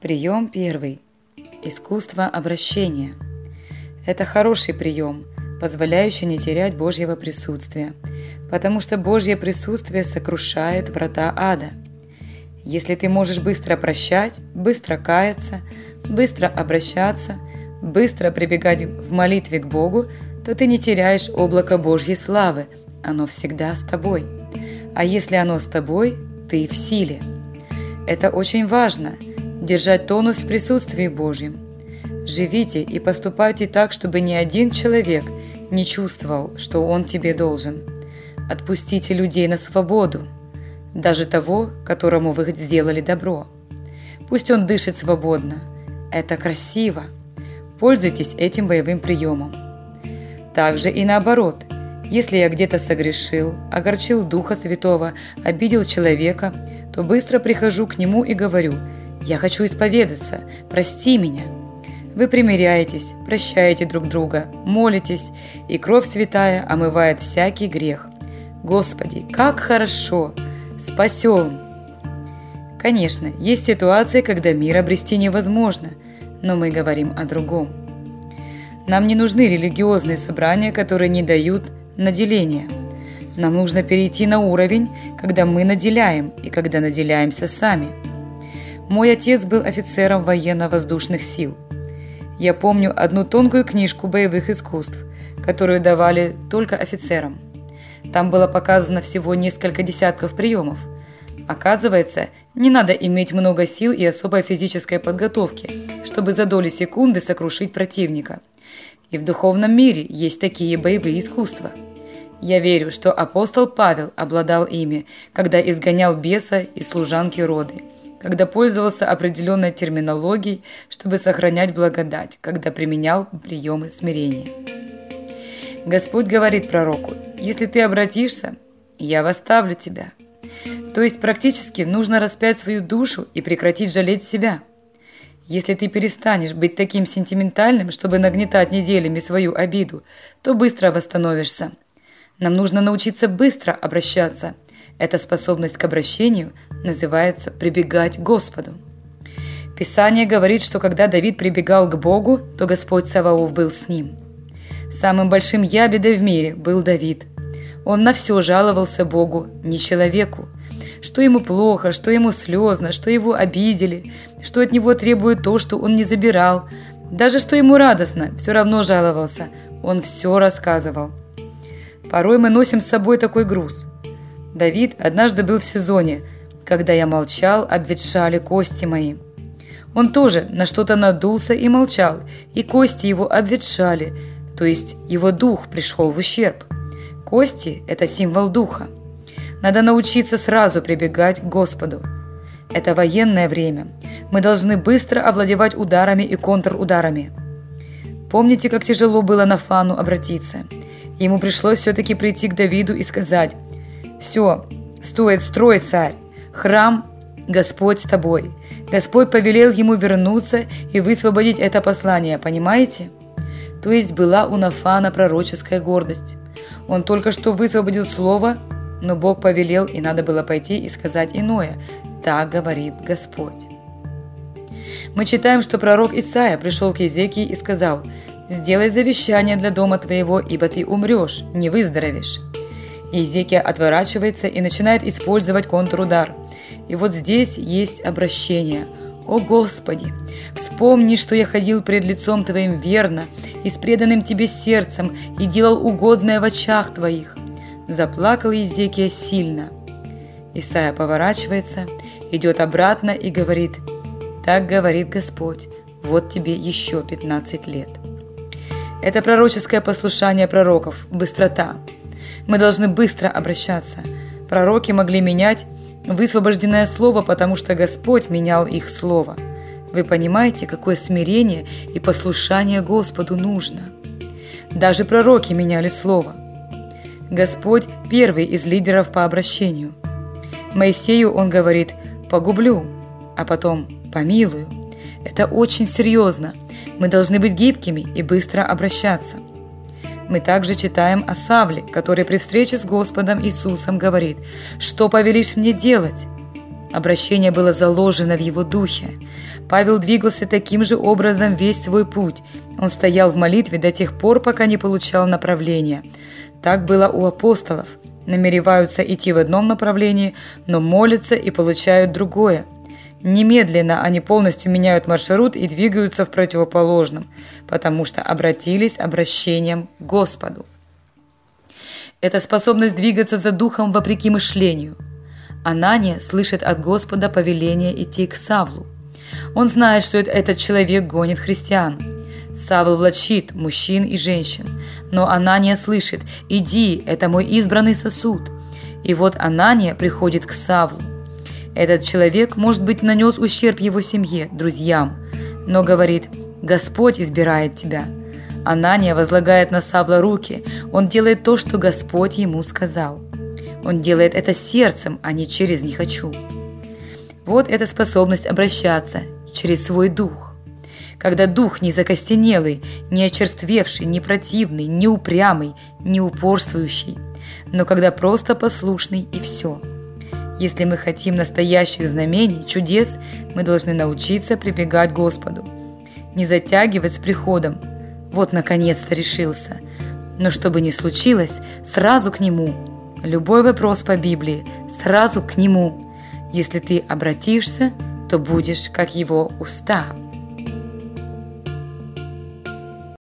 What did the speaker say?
Прием первый. Искусство обращения. Это хороший прием, позволяющий не терять Божьего присутствия, потому что Божье присутствие сокрушает врата ада. Если ты можешь быстро прощать, быстро каяться, быстро обращаться, быстро прибегать в молитве к Богу, то ты не теряешь облако Божьей славы, оно всегда с тобой. А если оно с тобой, ты в силе. Это очень важно – держать тонус в присутствии Божьем. Живите и поступайте так, чтобы ни один человек не чувствовал, что он тебе должен. Отпустите людей на свободу, даже того, которому вы сделали добро. Пусть он дышит свободно. Это красиво. Пользуйтесь этим боевым приемом. Также и наоборот. Если я где-то согрешил, огорчил Духа Святого, обидел человека, то быстро прихожу к нему и говорю «Я хочу исповедаться, прости меня». Вы примиряетесь, прощаете друг друга, молитесь, и кровь святая омывает всякий грех. Господи, как хорошо! Спасен! Конечно, есть ситуации, когда мир обрести невозможно, но мы говорим о другом. Нам не нужны религиозные собрания, которые не дают наделения. Нам нужно перейти на уровень, когда мы наделяем и когда наделяемся сами. Мой отец был офицером военно-воздушных сил. Я помню одну тонкую книжку боевых искусств, которую давали только офицерам. Там было показано всего несколько десятков приемов. Оказывается, не надо иметь много сил и особой физической подготовки, чтобы за доли секунды сокрушить противника. И в духовном мире есть такие боевые искусства. Я верю, что апостол Павел обладал ими, когда изгонял беса из служанки роды, когда пользовался определенной терминологией, чтобы сохранять благодать, когда применял приемы смирения. Господь говорит пророку, если ты обратишься, я восставлю тебя. То есть практически нужно распять свою душу и прекратить жалеть себя – если ты перестанешь быть таким сентиментальным, чтобы нагнетать неделями свою обиду, то быстро восстановишься. Нам нужно научиться быстро обращаться. Эта способность к обращению называется прибегать к Господу. Писание говорит, что когда Давид прибегал к Богу, то Господь Саваоф был с ним. Самым большим ябедой в мире был Давид. Он на все жаловался Богу, не человеку что ему плохо, что ему слезно, что его обидели, что от него требуют то, что он не забирал. Даже что ему радостно, все равно жаловался. Он все рассказывал. Порой мы носим с собой такой груз. Давид однажды был в сезоне. Когда я молчал, обветшали кости мои. Он тоже на что-то надулся и молчал, и кости его обветшали, то есть его дух пришел в ущерб. Кости – это символ духа. Надо научиться сразу прибегать к Господу. Это военное время. Мы должны быстро овладевать ударами и контрударами. Помните, как тяжело было Нафану обратиться? Ему пришлось все-таки прийти к Давиду и сказать «Все, стоит строй, царь, храм Господь с тобой. Господь повелел ему вернуться и высвободить это послание, понимаете? То есть была у Нафана пророческая гордость. Он только что высвободил слово, но Бог повелел, и надо было пойти и сказать иное. Так говорит Господь. Мы читаем, что пророк Исаия пришел к Езекии и сказал, «Сделай завещание для дома твоего, ибо ты умрешь, не выздоровеешь». Езекия отворачивается и начинает использовать контрудар. И вот здесь есть обращение. «О Господи, вспомни, что я ходил пред лицом Твоим верно и с преданным Тебе сердцем и делал угодное в очах Твоих. Заплакал Езекия сильно. Исайя поворачивается, идет обратно и говорит, «Так говорит Господь, вот тебе еще 15 лет». Это пророческое послушание пророков, быстрота. Мы должны быстро обращаться. Пророки могли менять высвобожденное слово, потому что Господь менял их слово. Вы понимаете, какое смирение и послушание Господу нужно? Даже пророки меняли слово – Господь – первый из лидеров по обращению. Моисею он говорит «погублю», а потом «помилую». Это очень серьезно. Мы должны быть гибкими и быстро обращаться. Мы также читаем о Савле, который при встрече с Господом Иисусом говорит «Что повелишь мне делать?» Обращение было заложено в его духе. Павел двигался таким же образом весь свой путь. Он стоял в молитве до тех пор, пока не получал направления. Так было у апостолов. Намереваются идти в одном направлении, но молятся и получают другое. Немедленно они полностью меняют маршрут и двигаются в противоположном, потому что обратились обращением к Господу. Это способность двигаться за духом вопреки мышлению. Анания слышит от Господа повеление идти к Савлу. Он знает, что этот человек гонит христиан. Савл влачит мужчин и женщин, но Анания слышит «Иди, это мой избранный сосуд». И вот Анания приходит к Савлу. Этот человек, может быть, нанес ущерб его семье, друзьям, но говорит «Господь избирает тебя». Анания возлагает на Савла руки, он делает то, что Господь ему сказал. Он делает это сердцем, а не через «не хочу». Вот эта способность обращаться через свой дух. Когда дух не закостенелый, не очерствевший, не противный, не упрямый, не упорствующий, но когда просто послушный и все. Если мы хотим настоящих знамений, чудес, мы должны научиться прибегать к Господу. Не затягивать с приходом, вот наконец-то решился. Но что бы ни случилось, сразу к нему. Любой вопрос по Библии, сразу к нему. Если ты обратишься, то будешь как его уста.